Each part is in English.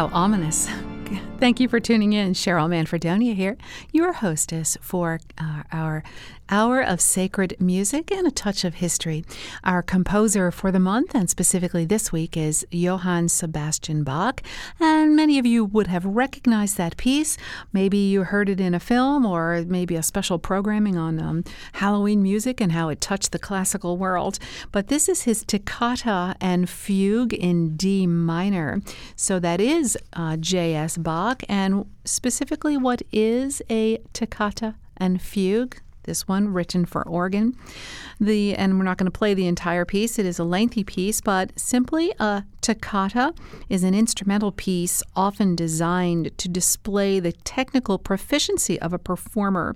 How ominous. Thank you for tuning in. Cheryl Manfredonia here, your hostess for uh, our hour of sacred music and a touch of history. Our composer for the month, and specifically this week, is Johann Sebastian Bach. And many of you would have recognized that piece. Maybe you heard it in a film or maybe a special programming on um, Halloween music and how it touched the classical world. But this is his toccata and fugue in D minor. So that is uh, J.S. Bach. And specifically, what is a toccata and fugue? This one written for organ. The and we're not going to play the entire piece. It is a lengthy piece, but simply a toccata is an instrumental piece often designed to display the technical proficiency of a performer.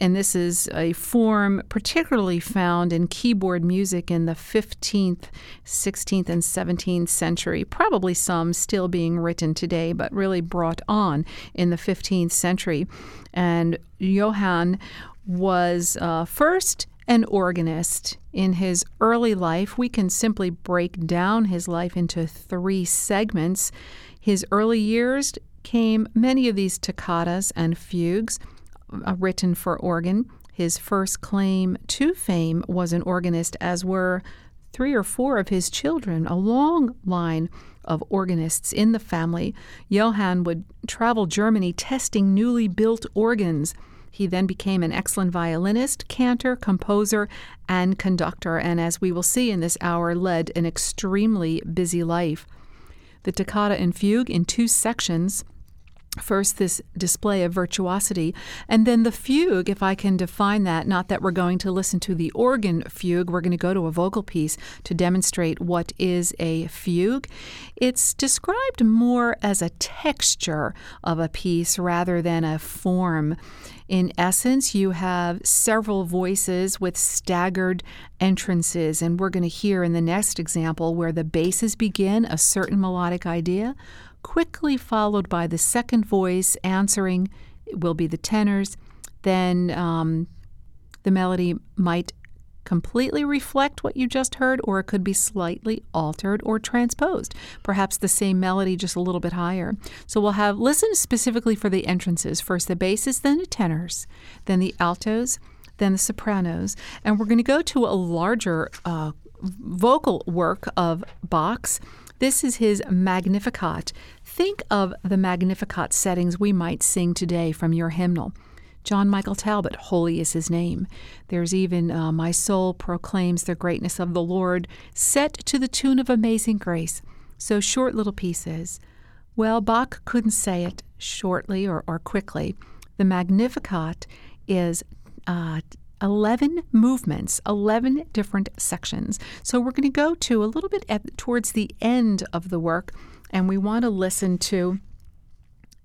And this is a form particularly found in keyboard music in the 15th, 16th, and 17th century. Probably some still being written today, but really brought on in the 15th century. And Johann was uh, first an organist. In his early life, we can simply break down his life into three segments. His early years came many of these toccatas and fugues uh, written for organ. His first claim to fame was an organist, as were three or four of his children, a long line of organists in the family. Johann would travel Germany testing newly built organs he then became an excellent violinist, cantor, composer, and conductor, and as we will see in this hour, led an extremely busy life. The toccata and fugue in two sections First, this display of virtuosity, and then the fugue, if I can define that, not that we're going to listen to the organ fugue, we're going to go to a vocal piece to demonstrate what is a fugue. It's described more as a texture of a piece rather than a form. In essence, you have several voices with staggered entrances, and we're going to hear in the next example where the basses begin a certain melodic idea quickly followed by the second voice answering will be the tenors. Then um, the melody might completely reflect what you just heard, or it could be slightly altered or transposed. Perhaps the same melody, just a little bit higher. So we'll have listen specifically for the entrances first the basses, then the tenors, then the altos, then the sopranos. And we're going to go to a larger uh, vocal work of Bach's. This is his Magnificat. Think of the Magnificat settings we might sing today from your hymnal. John Michael Talbot, holy is his name. There's even uh, My soul proclaims the greatness of the Lord, set to the tune of amazing grace. So short little pieces. Well, Bach couldn't say it shortly or, or quickly. The Magnificat is uh, 11 movements, 11 different sections. So we're going to go to a little bit at, towards the end of the work, and we want to listen to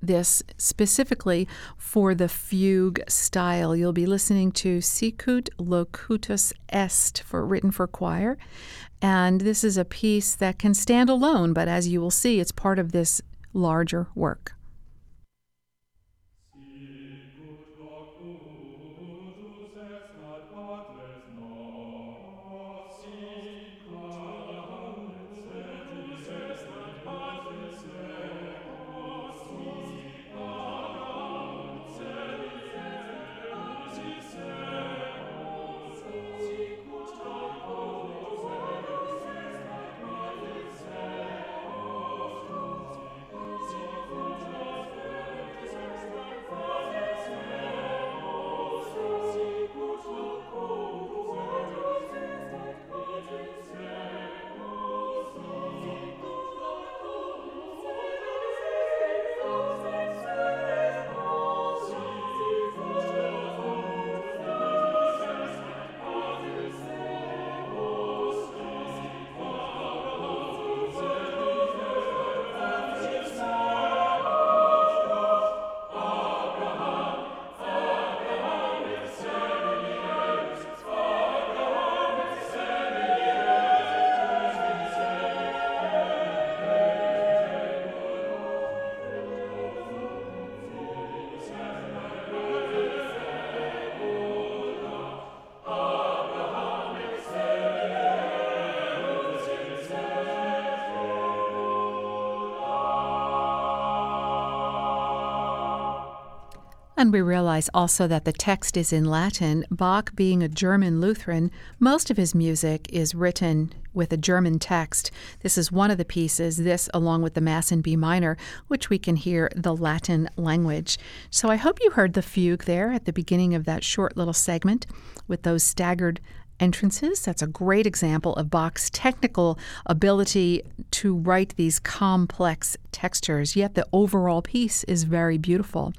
this specifically for the fugue style. You'll be listening to Sicut Locutus Est for written for choir. And this is a piece that can stand alone, but as you will see, it's part of this larger work. And we realize also that the text is in Latin. Bach, being a German Lutheran, most of his music is written with a German text. This is one of the pieces, this along with the Mass in B minor, which we can hear the Latin language. So I hope you heard the fugue there at the beginning of that short little segment with those staggered entrances. That's a great example of Bach's technical ability to write these complex textures, yet the overall piece is very beautiful.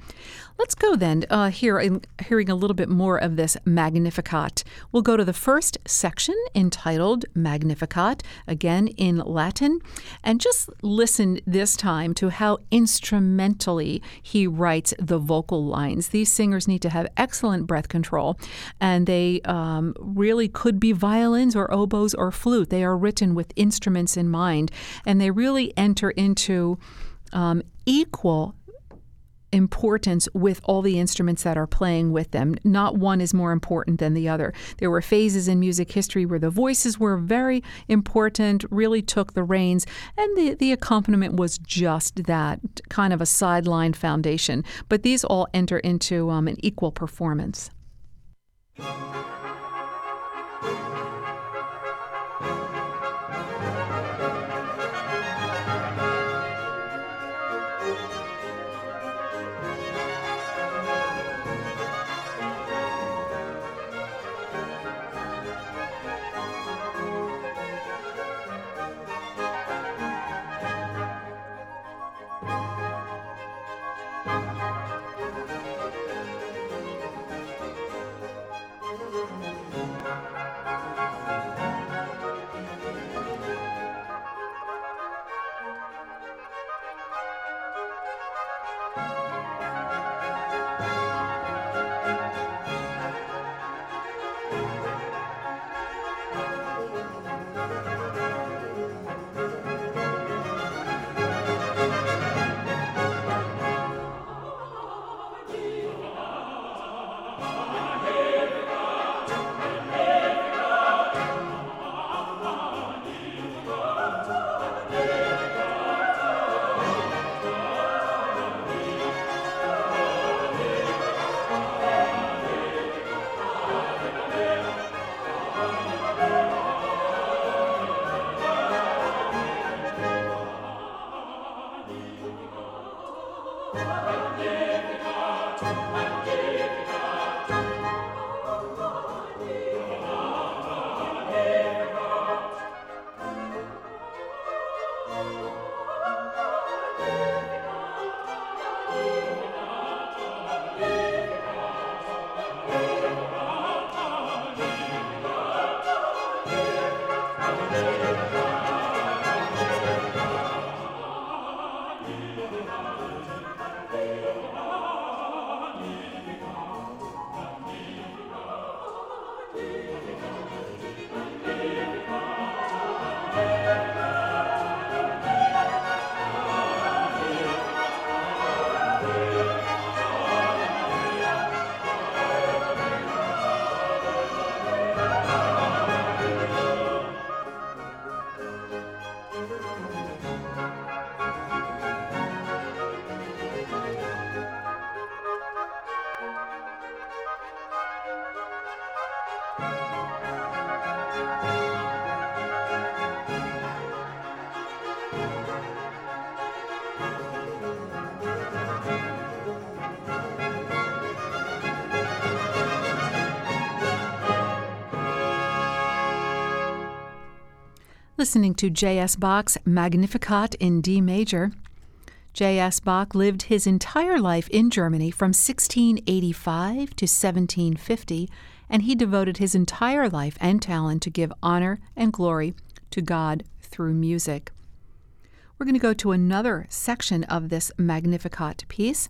Let's go then, uh, here, in, hearing a little bit more of this Magnificat. We'll go to the first section entitled Magnificat, again in Latin, and just listen this time to how instrumentally he writes the vocal lines. These singers need to have excellent breath control, and they um, really could be violins or oboes or flute. They are written with instruments in mind, and they really enter into um, equal importance with all the instruments that are playing with them. Not one is more important than the other. There were phases in music history where the voices were very important, really took the reins, and the, the accompaniment was just that kind of a sideline foundation. But these all enter into um, an equal performance. Listening to J.S. Bach's Magnificat in D major. J.S. Bach lived his entire life in Germany from 1685 to 1750, and he devoted his entire life and talent to give honor and glory to God through music. We're going to go to another section of this Magnificat piece.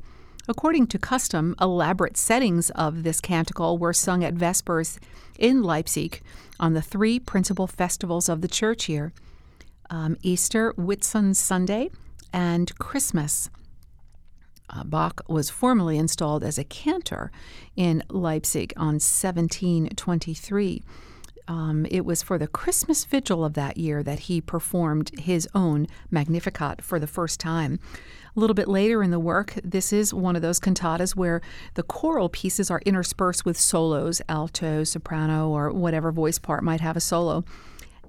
According to custom, elaborate settings of this canticle were sung at Vespers in Leipzig on the three principal festivals of the church year um, Easter, Sunday, and Christmas. Uh, Bach was formally installed as a cantor in Leipzig on 1723. Um, it was for the Christmas vigil of that year that he performed his own Magnificat for the first time. A little bit later in the work, this is one of those cantatas where the choral pieces are interspersed with solos, alto, soprano, or whatever voice part might have a solo.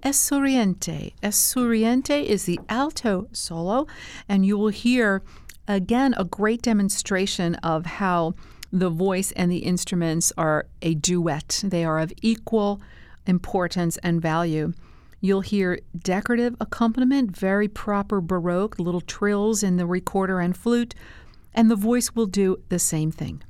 Esurriente. Esurriente is the alto solo, and you will hear again a great demonstration of how the voice and the instruments are a duet. They are of equal importance and value. You'll hear decorative accompaniment, very proper Baroque, little trills in the recorder and flute, and the voice will do the same thing.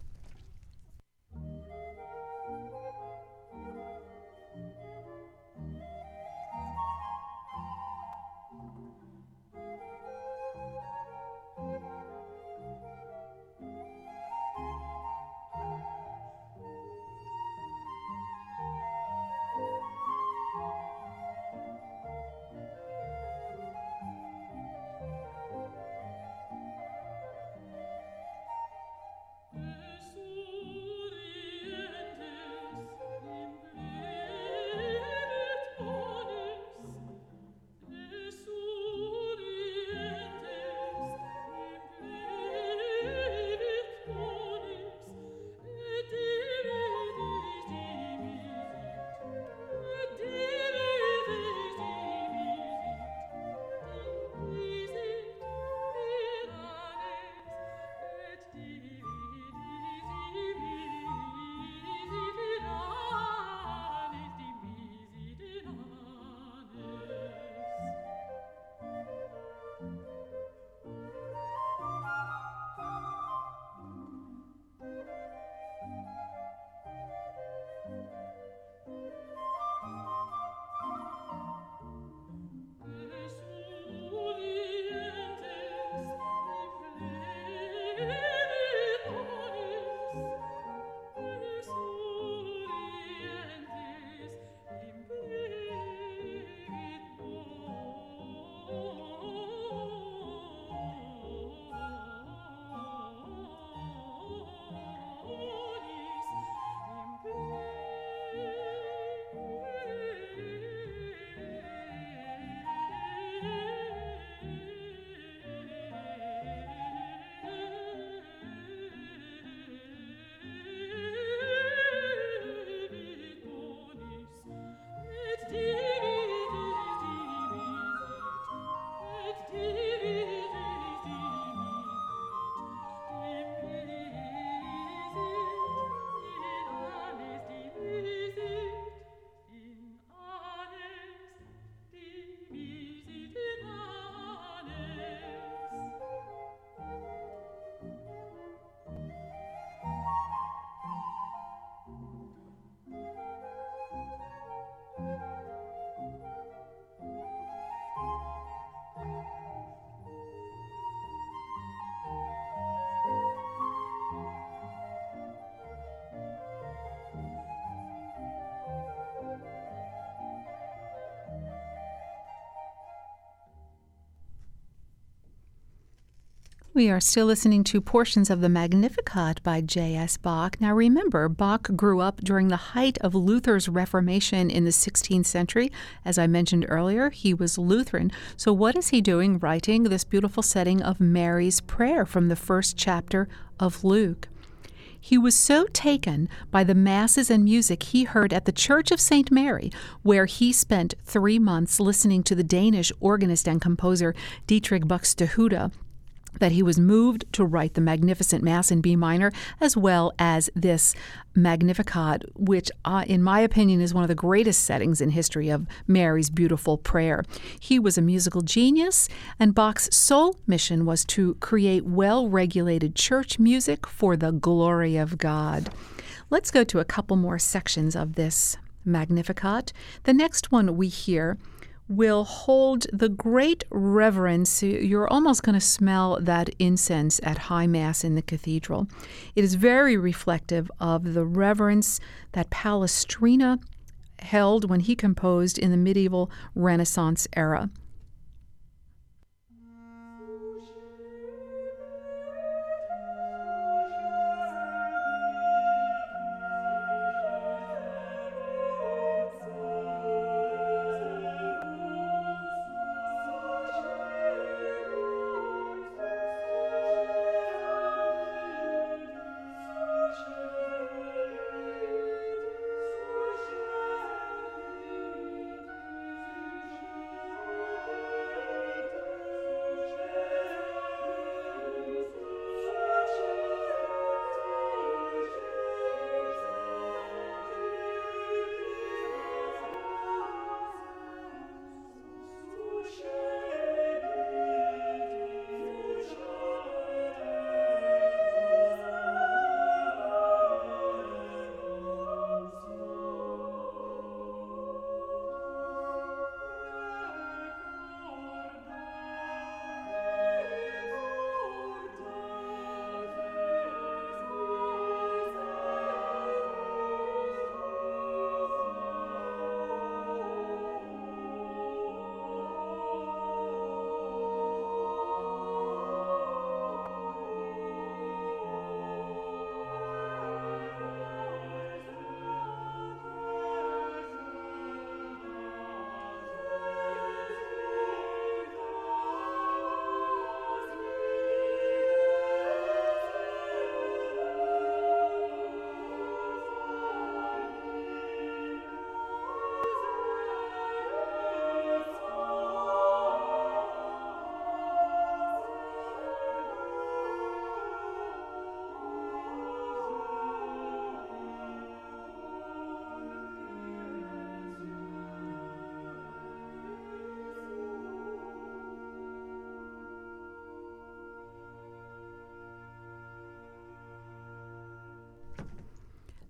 We are still listening to portions of the Magnificat by J.S. Bach. Now remember, Bach grew up during the height of Luther's Reformation in the 16th century. As I mentioned earlier, he was Lutheran. So, what is he doing writing this beautiful setting of Mary's Prayer from the first chapter of Luke? He was so taken by the masses and music he heard at the Church of St. Mary, where he spent three months listening to the Danish organist and composer Dietrich Buxtehude that he was moved to write the Magnificent Mass in B minor, as well as this Magnificat, which, uh, in my opinion, is one of the greatest settings in history of Mary's beautiful prayer. He was a musical genius, and Bach's sole mission was to create well regulated church music for the glory of God. Let's go to a couple more sections of this Magnificat. The next one we hear will hold the great reverence. You're almost going to smell that incense at High Mass in the cathedral. It is very reflective of the reverence that Palestrina held when he composed in the medieval Renaissance era.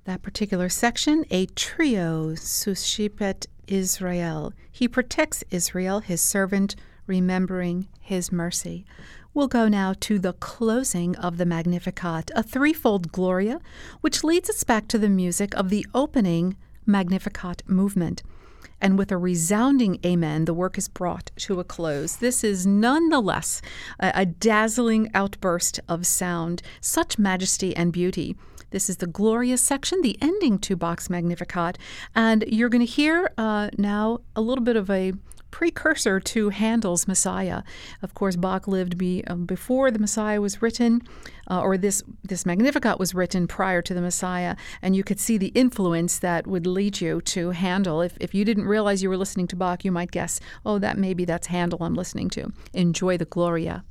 That particular section, a trio, Suscepit Israel. He protects Israel, his servant, remembering his mercy. We'll go now to the closing of the Magnificat, a threefold Gloria, which leads us back to the music of the opening Magnificat movement. And with a resounding amen, the work is brought to a close. This is nonetheless a, a dazzling outburst of sound, such majesty and beauty. This is the glorious section, the ending to Bach's Magnificat. And you're going to hear uh, now a little bit of a precursor to Handel's Messiah. Of course, Bach lived be, um, before the Messiah was written, uh, or this this Magnificat was written prior to the Messiah, and you could see the influence that would lead you to Handel. If if you didn't realize you were listening to Bach, you might guess, oh, that maybe that's Handel I'm listening to. Enjoy the Gloria.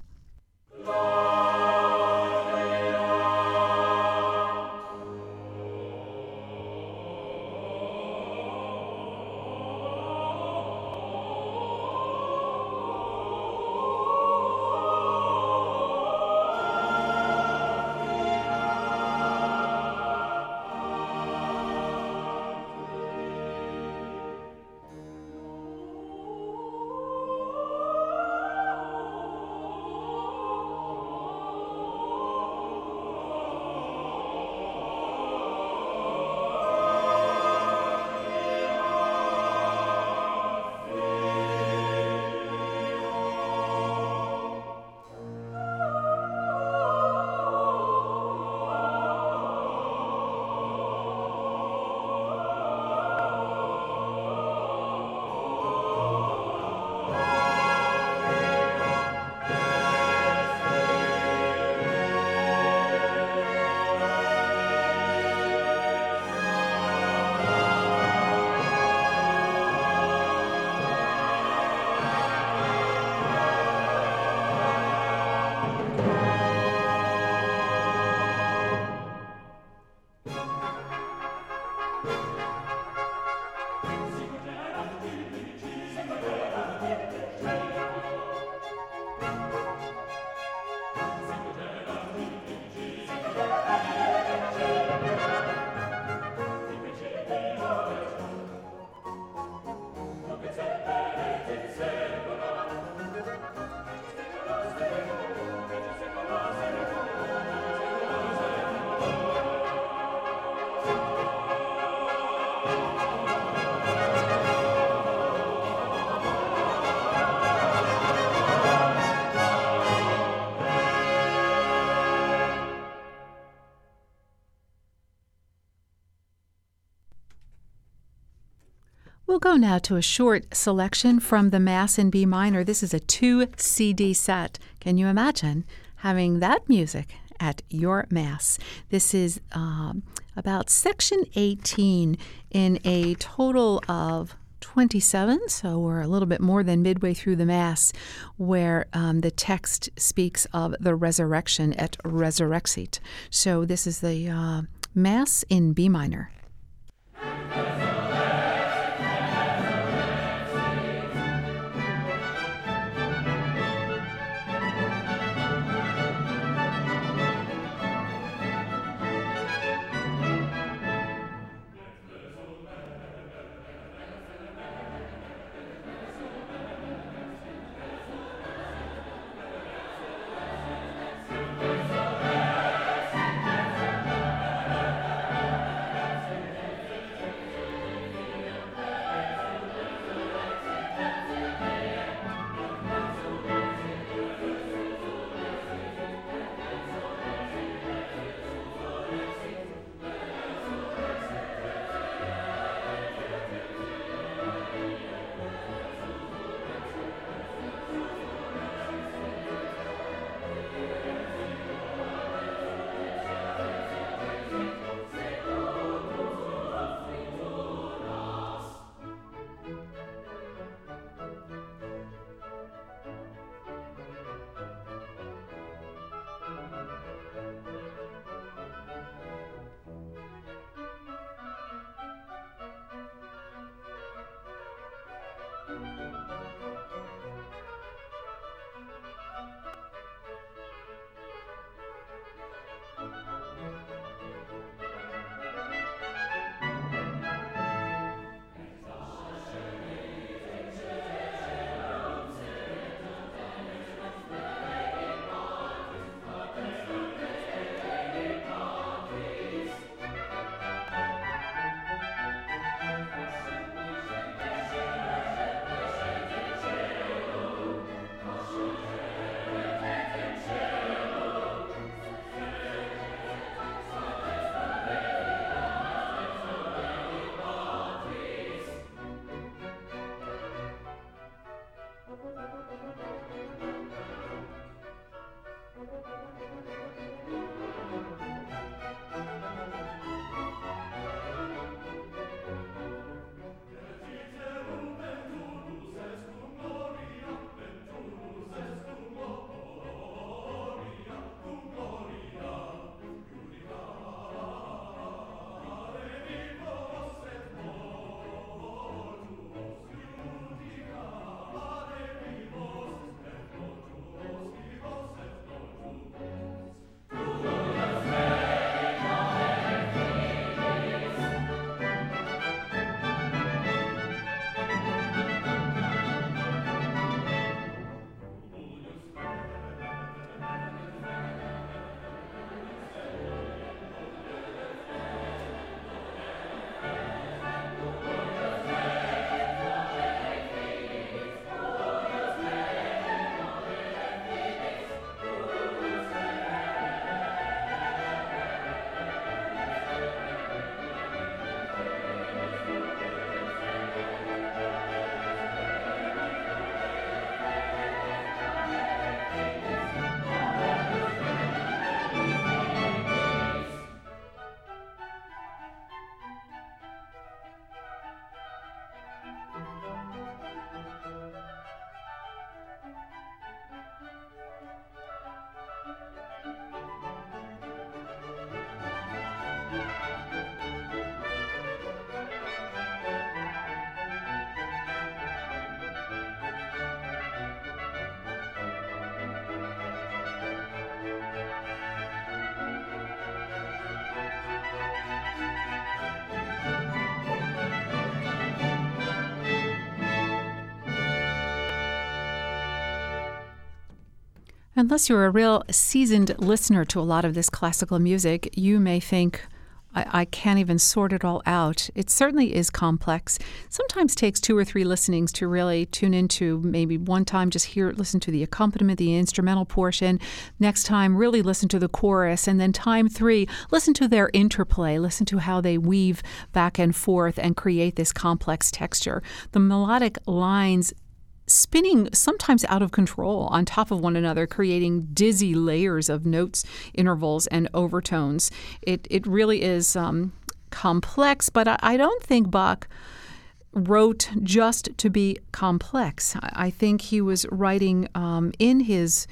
We'll go now to a short selection from the Mass in B minor. This is a two CD set. Can you imagine having that music at your Mass? This is um, about section 18 in a total of 27, so we're a little bit more than midway through the Mass, where um, the text speaks of the resurrection et resurrexit. So this is the uh, Mass in B minor. Unless you're a real seasoned listener to a lot of this classical music, you may think, I, I, can't even sort it all out. It certainly is complex. Sometimes takes two or three listenings to really tune into. Maybe one time just hear, listen to the accompaniment, the instrumental portion. Next time, really listen to the chorus, and then time three, listen to their interplay. Listen to how they weave back and forth and create this complex texture. The melodic lines spinning sometimes out of control on top of one another, creating dizzy layers of notes, intervals, and overtones. It, it really is um, complex, but I, I, don't think Bach wrote just to be complex. I, think he was writing um, in his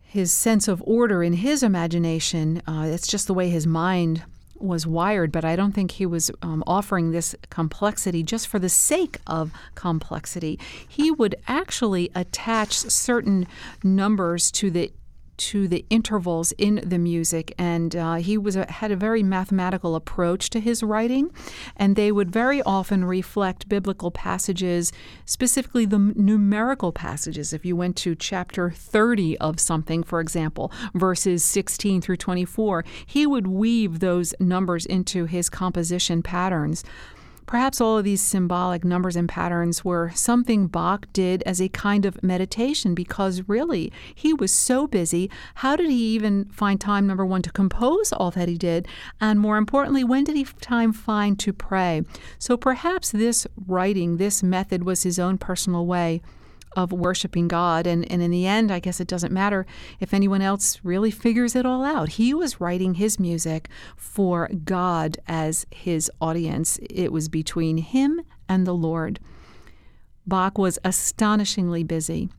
his sense of order in his imagination. Uh, it's just the way his mind was wired, but I don't think he was um, offering this complexity just for the sake of complexity. He would actually attach certain numbers to the to the intervals in the music, and uh, he was a, had a very mathematical approach to his writing, and they would very often reflect biblical passages, specifically the numerical passages. If you went to chapter 30 of something, for example, verses 16 through 24, he would weave those numbers into his composition patterns. Perhaps all of these symbolic numbers and patterns were something Bach did as a kind of meditation because really he was so busy. How did he even find time, number one, to compose all that he did? And more importantly, when did he time find to pray? So perhaps this writing, this method was his own personal way of worshiping God. And, and in the end, I guess it doesn't matter if anyone else really figures it all out. He was writing his music for God as his audience, it was between him and the Lord. Bach was astonishingly busy.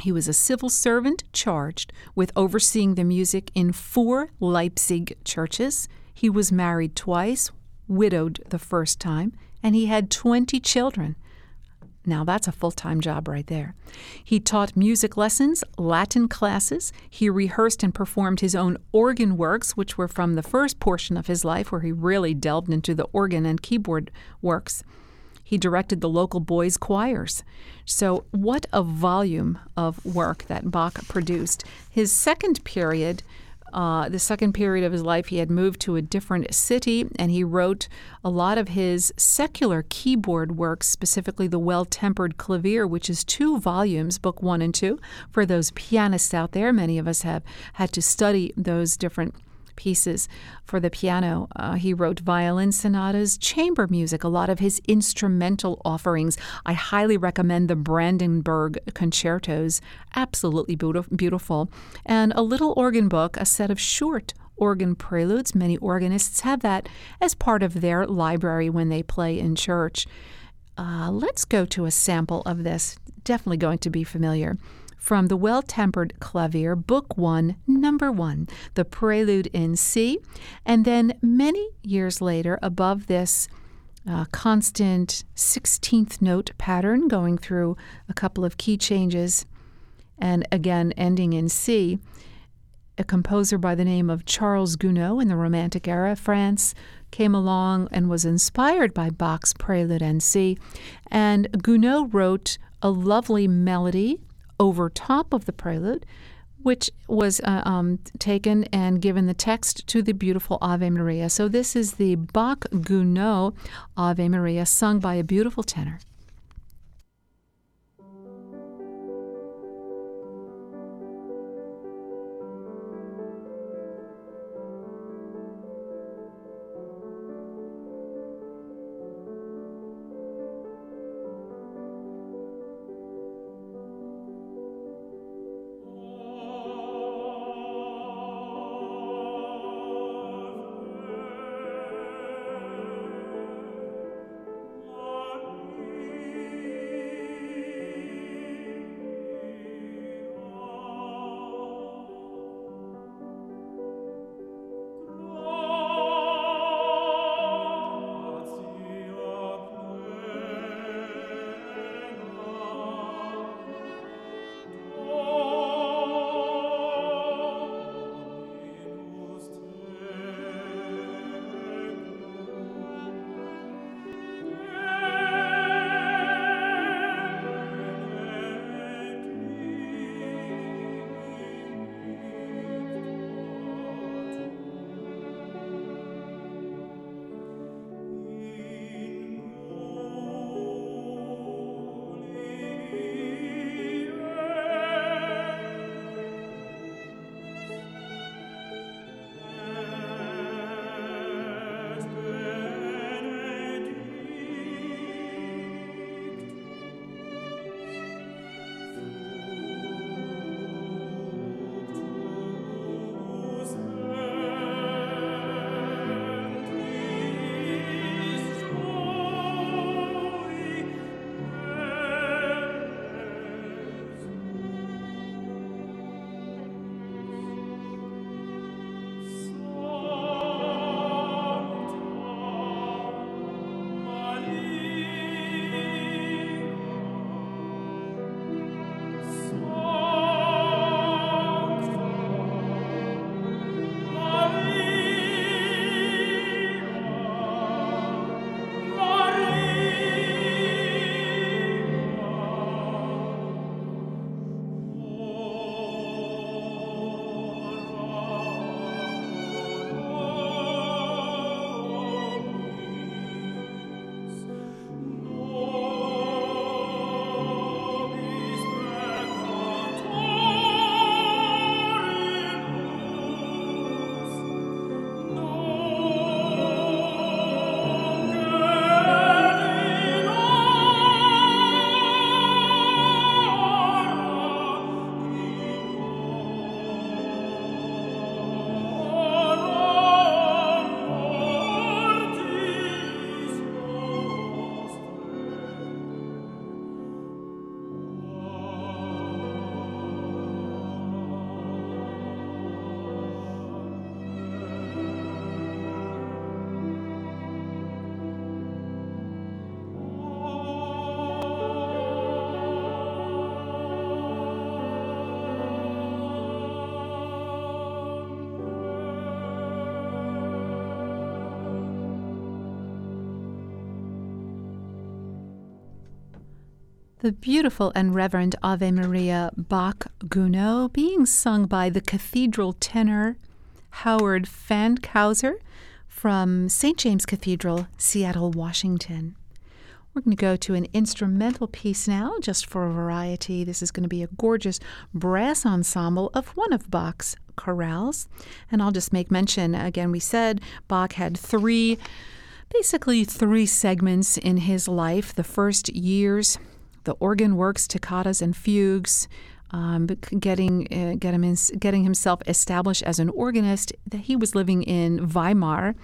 He was a civil servant charged with overseeing the music in four Leipzig churches. He was married twice, widowed the first time, and he had 20 children. Now, that's a full time job right there. He taught music lessons, Latin classes. He rehearsed and performed his own organ works, which were from the first portion of his life where he really delved into the organ and keyboard works. He directed the local boys' choirs. So, what a volume of work that Bach produced. His second period uh, the second period of his life, he had moved to a different city and he wrote a lot of his secular keyboard works, specifically the Well Tempered Clavier, which is two volumes, book one and two. For those pianists out there, many of us have had to study those different pieces for the piano. Uh, he wrote violin sonatas, chamber music, a lot of his instrumental offerings. I highly recommend the Brandenburg concertos, absolutely beautiful, and a little organ book, a set of short organ preludes. Many organists have that as part of their library when they play in church. Uh, let's go to a sample of this. Definitely going to be familiar. From the Well Tempered Clavier, Book 1, Number 1, the Prelude in C. And then many years later, above this uh, constant 16th note pattern, going through a couple of key changes, and again ending in C, a composer by the name of Charles Gounod in the Romantic era, France, came along and was inspired by Bach's Prelude in C. And Gounod wrote a lovely melody over top of the prelude, which was uh, um, taken and given the text to the beautiful Ave Maria. So this is the Bach Gounod Ave Maria, sung by a beautiful tenor. The beautiful and reverend Ave Maria Bach Gounod being sung by the cathedral tenor Howard Fankhauser from St. James Cathedral, Seattle, Washington. We're going to go to an instrumental piece now, just for a variety. This is going to be a gorgeous brass ensemble of one of Bach's chorales. And I'll just make mention again, we said Bach had three, basically three segments in his life. The first years, the organ works, toccatas, and fugues. Um, getting uh, get him in, getting himself established as an organist. That he was living in Weimar.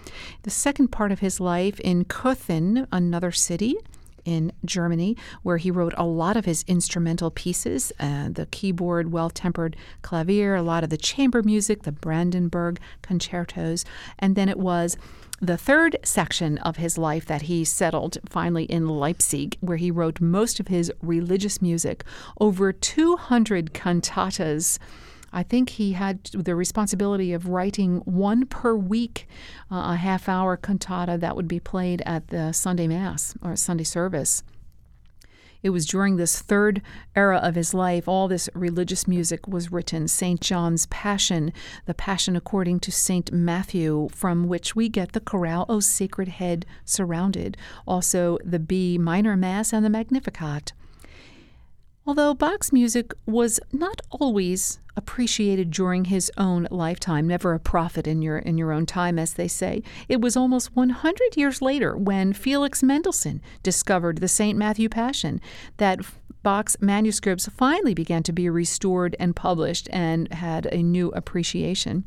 The second part of his life in Cöthen, another city in Germany, where he wrote a lot of his instrumental pieces uh, the keyboard, well tempered clavier, a lot of the chamber music, the Brandenburg concertos. And then it was the third section of his life that he settled finally in Leipzig, where he wrote most of his religious music, over 200 cantatas. I think he had the responsibility of writing one per week, uh, a half hour cantata that would be played at the Sunday Mass or Sunday service. It was during this third era of his life, all this religious music was written. St. John's Passion, the Passion according to St. Matthew, from which we get the chorale, O Sacred Head Surrounded, also the B minor Mass and the Magnificat. Although Bach's music was not always appreciated during his own lifetime, never a prophet in your in your own time as they say. It was almost 100 years later when Felix Mendelssohn discovered the St. Matthew Passion that Bach's manuscripts finally began to be restored and published and had a new appreciation.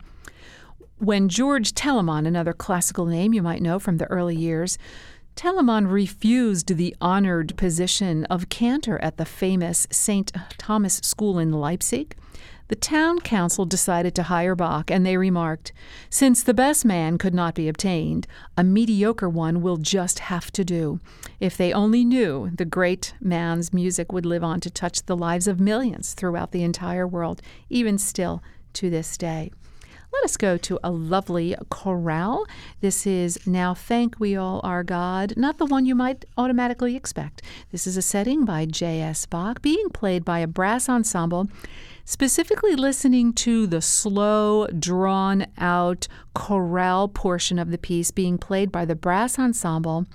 When George Telemann, another classical name you might know from the early years, Telemann refused the honored position of cantor at the famous St. Thomas School in Leipzig. The town council decided to hire Bach, and they remarked, Since the best man could not be obtained, a mediocre one will just have to do. If they only knew, the great man's music would live on to touch the lives of millions throughout the entire world, even still to this day. Let us go to a lovely chorale. This is Now Thank We All Our God, not the one you might automatically expect. This is a setting by J.S. Bach, being played by a brass ensemble specifically listening to the slow, drawn out chorale portion of the piece being played by the brass ensemble,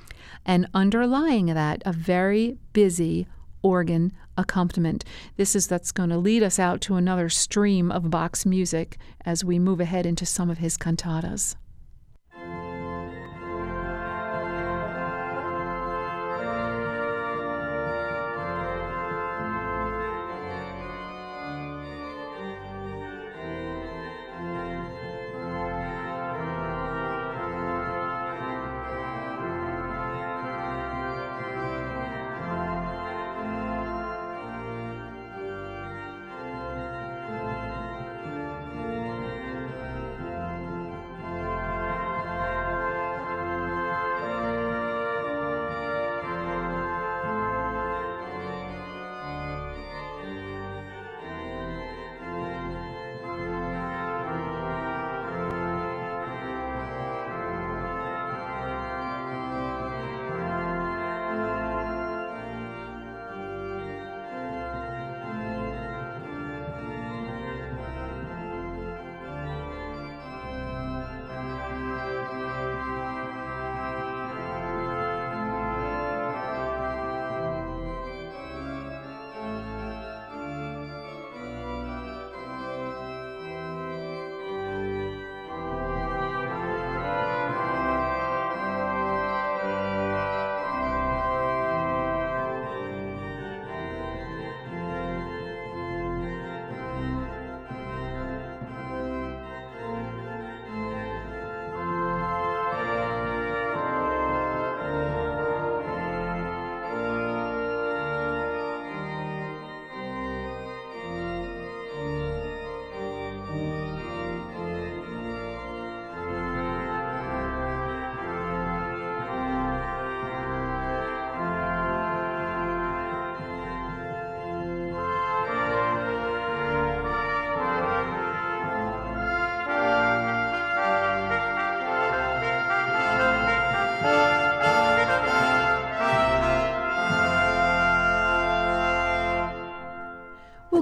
and underlying that, a very busy organ accompaniment. This is that's going to lead us out to another stream of Bach's music as we move ahead into some of his cantatas.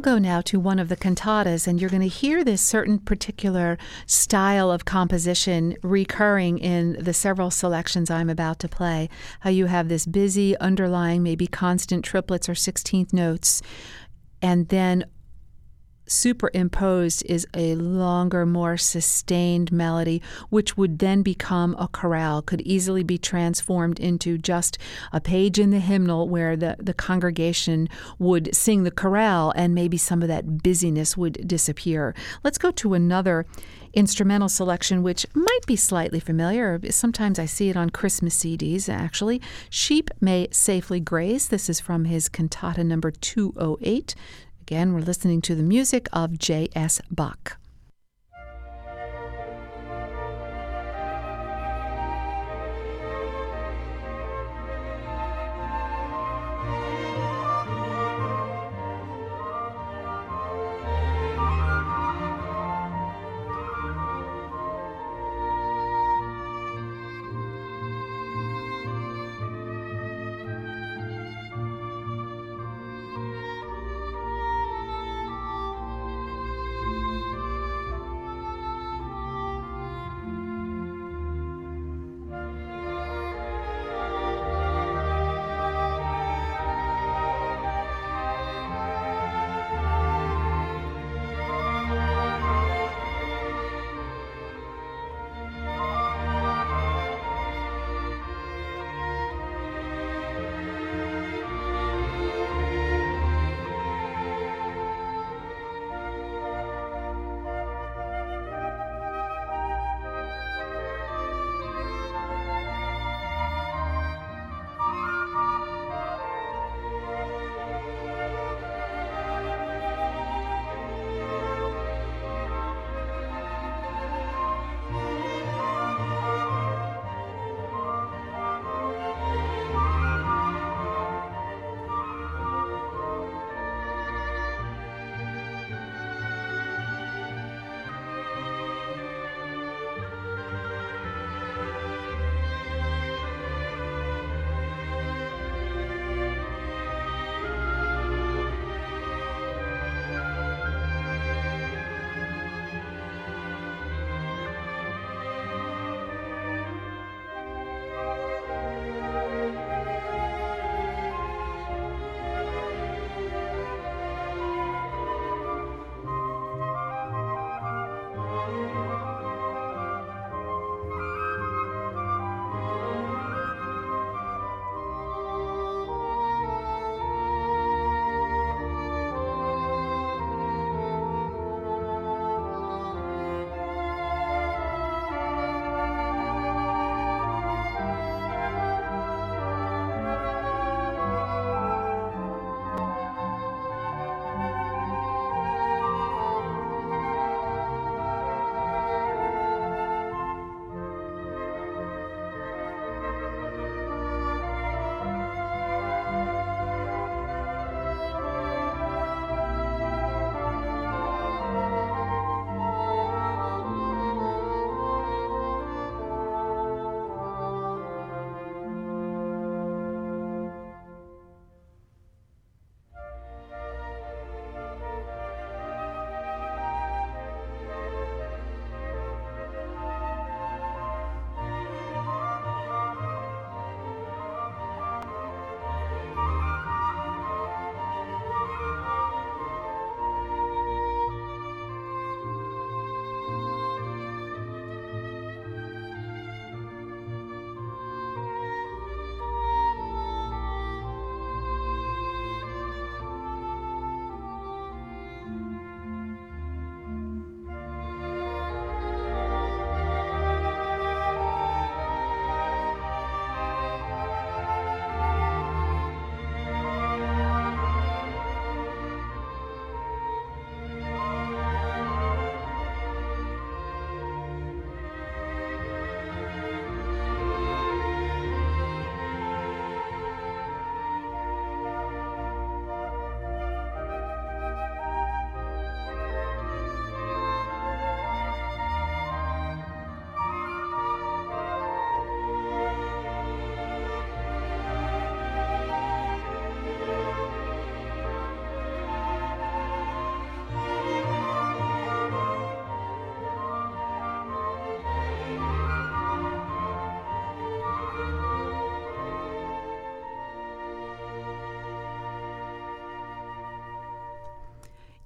Go now to one of the cantatas, and you're going to hear this certain particular style of composition recurring in the several selections I'm about to play. How you have this busy, underlying, maybe constant triplets or 16th notes, and then superimposed is a longer, more sustained melody, which would then become a chorale, could easily be transformed into just a page in the hymnal where the, the congregation would sing the chorale and maybe some of that busyness would disappear. Let's go to another instrumental selection, which might be slightly familiar. Sometimes I see it on Christmas CDs, actually. Sheep May Safely Graze. This is from his cantata number 208. Again, we're listening to the music of J.S. Bach.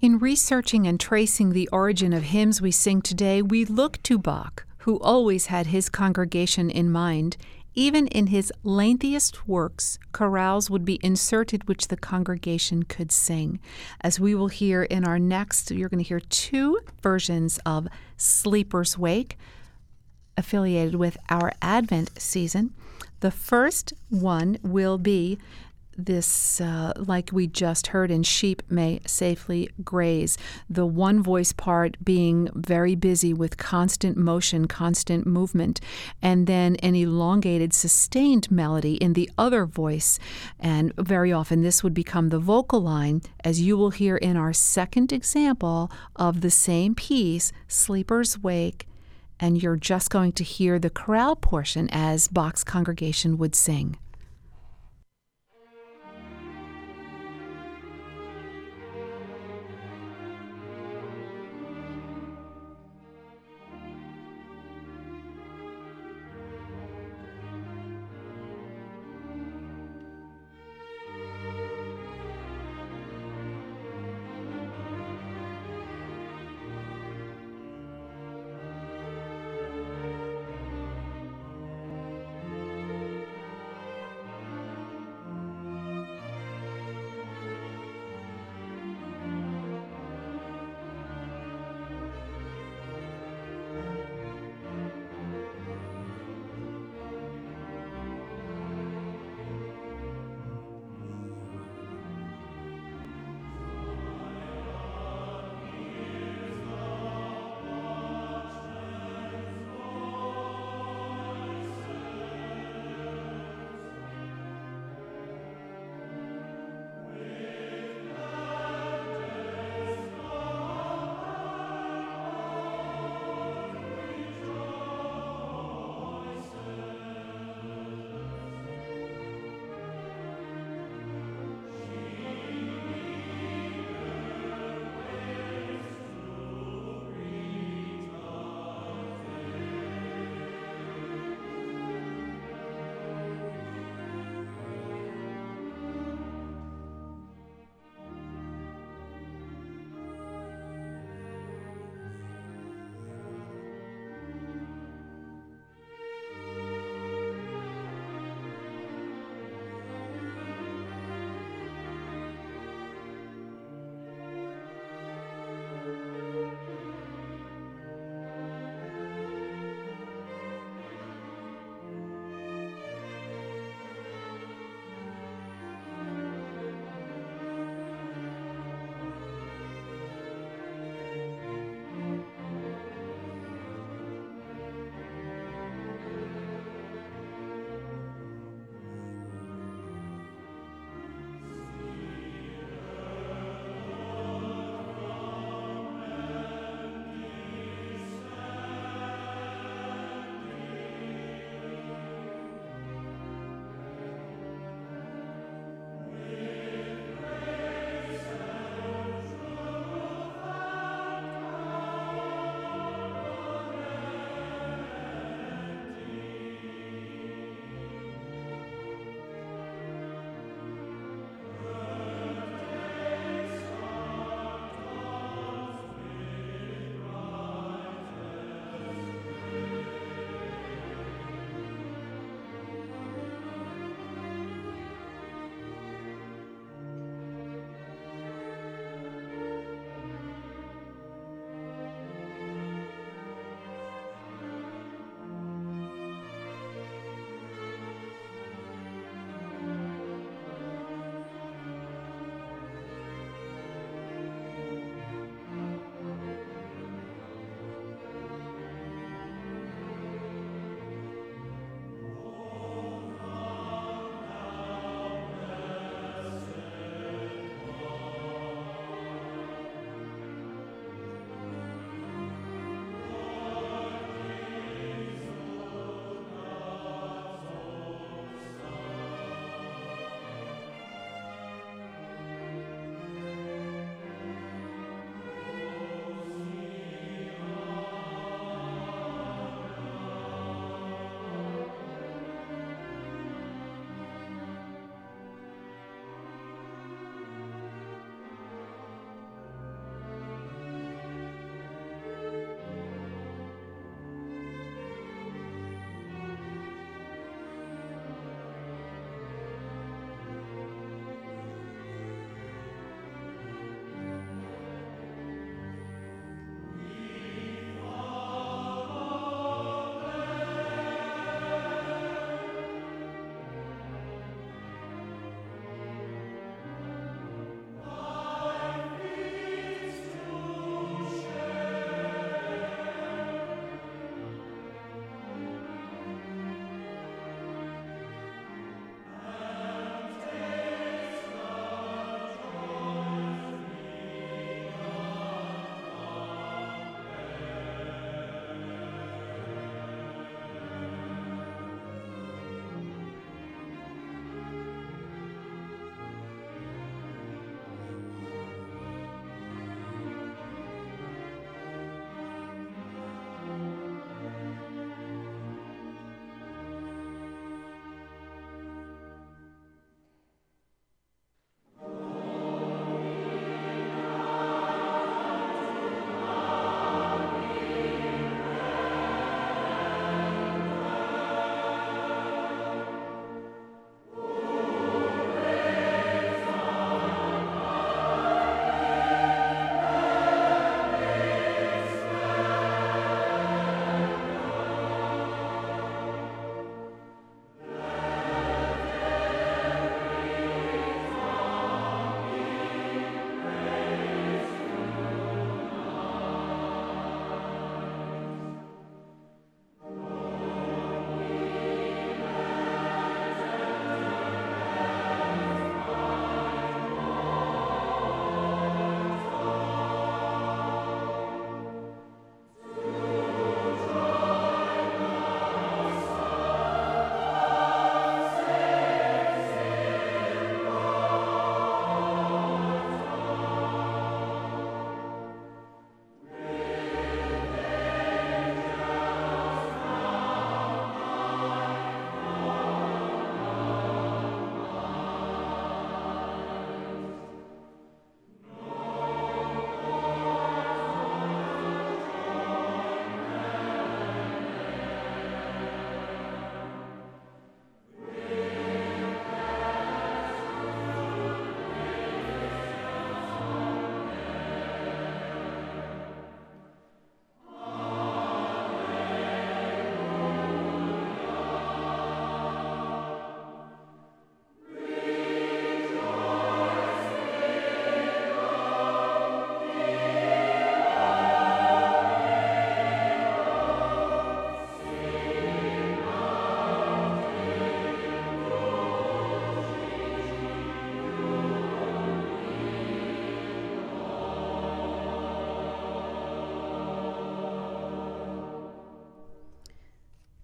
In researching and tracing the origin of hymns we sing today, we look to Bach, who always had his congregation in mind. Even in his lengthiest works, chorales would be inserted which the congregation could sing. As we will hear in our next, you're going to hear two versions of Sleeper's Wake, affiliated with our Advent season. The first one will be this, uh, like we just heard in Sheep May Safely Graze, the one voice part being very busy with constant motion, constant movement, and then an elongated, sustained melody in the other voice. And very often this would become the vocal line, as you will hear in our second example of the same piece, Sleeper's Wake. And you're just going to hear the chorale portion as Bach's congregation would sing.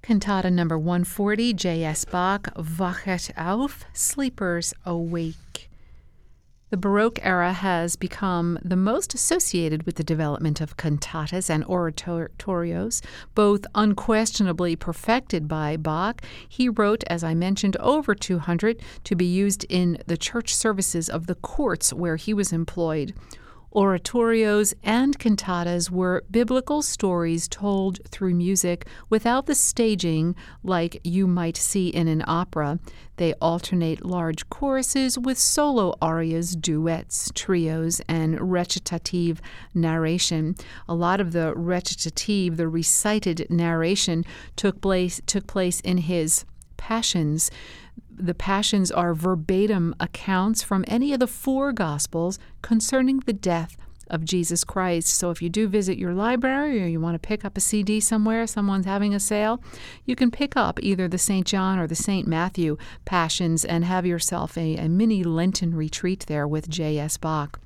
Cantata number 140, J.S. Bach, Wachet auf, Sleepers Awake. The Baroque era has become the most associated with the development of cantatas and oratorios, both unquestionably perfected by Bach. He wrote, as I mentioned, over 200 to be used in the church services of the courts where he was employed. Oratorios and cantatas were biblical stories told through music without the staging like you might see in an opera. They alternate large choruses with solo arias, duets, trios, and recitative narration. A lot of the recitative, the recited narration, took place took place in his passions the Passions are verbatim accounts from any of the four Gospels concerning the death of Jesus Christ. So if you do visit your library or you want to pick up a CD somewhere, someone's having a sale, you can pick up either the St. John or the St. Matthew Passions and have yourself a, a mini Lenten retreat there with J.S. Bach.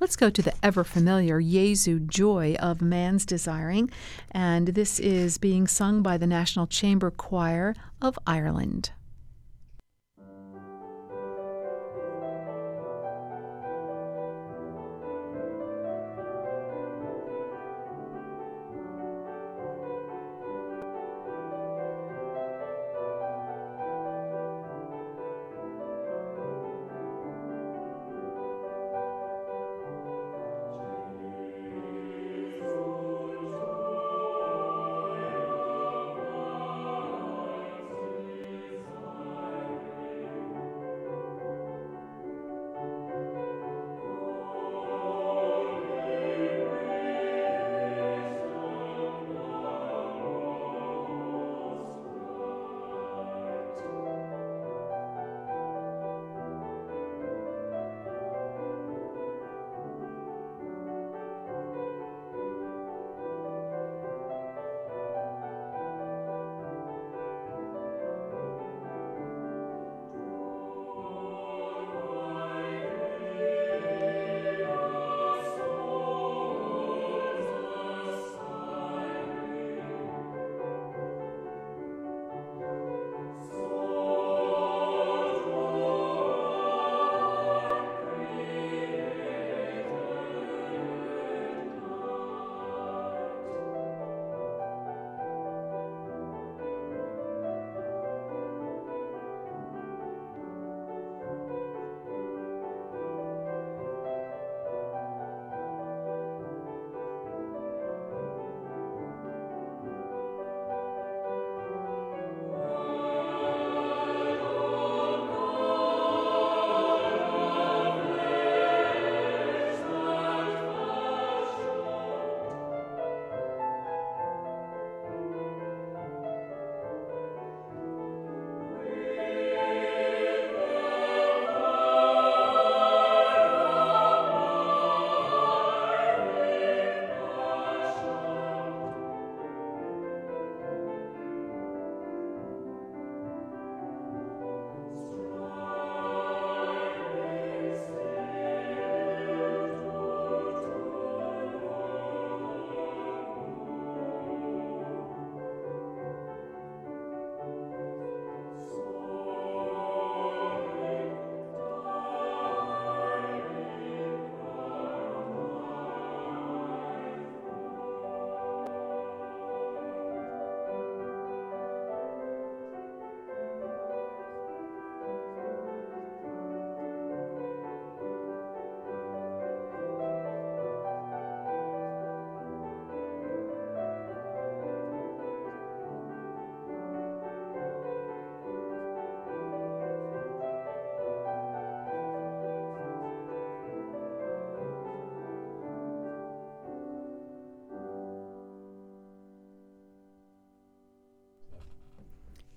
Let's go to the ever familiar Jesu Joy of Man's Desiring, and this is being sung by the National Chamber Choir of Ireland.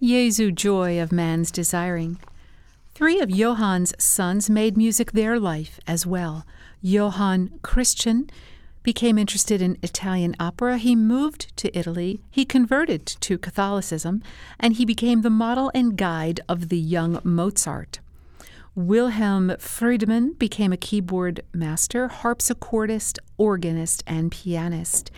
Jesu joy of man's desiring. Three of Johann's sons made music their life as well. Johann Christian became interested in Italian opera. He moved to Italy. He converted to Catholicism, and he became the model and guide of the young Mozart. Wilhelm Friedemann became a keyboard master, harpsichordist, organist, and pianist.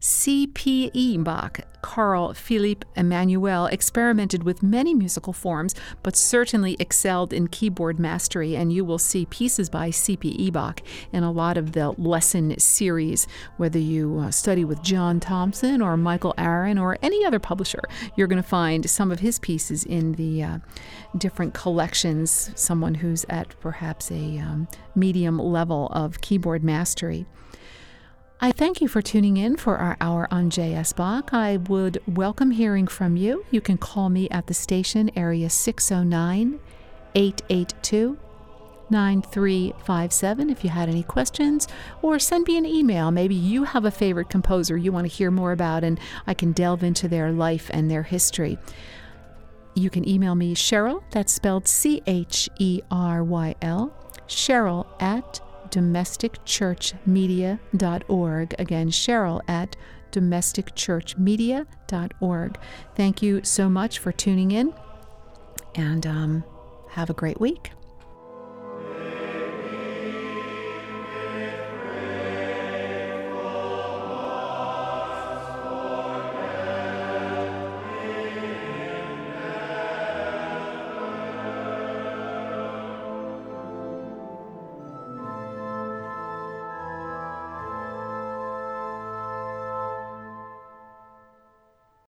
C.P. Bach, Carl Philipp Emanuel, experimented with many musical forms, but certainly excelled in keyboard mastery, and you will see pieces by C.P. Bach in a lot of the lesson series. Whether you uh, study with John Thompson or Michael Aaron or any other publisher, you're going to find some of his pieces in the uh, different collections, someone who's at perhaps a um, medium level of keyboard mastery. I thank you for tuning in for our hour on J.S. Bach. I would welcome hearing from you. You can call me at the station area 609 882 9357 if you had any questions, or send me an email. Maybe you have a favorite composer you want to hear more about, and I can delve into their life and their history. You can email me Cheryl, that's spelled C H E R Y L, Cheryl at domesticchurchmedia.org. Again, Cheryl at domesticchurchmedia.org. Thank you so much for tuning in and um, have a great week.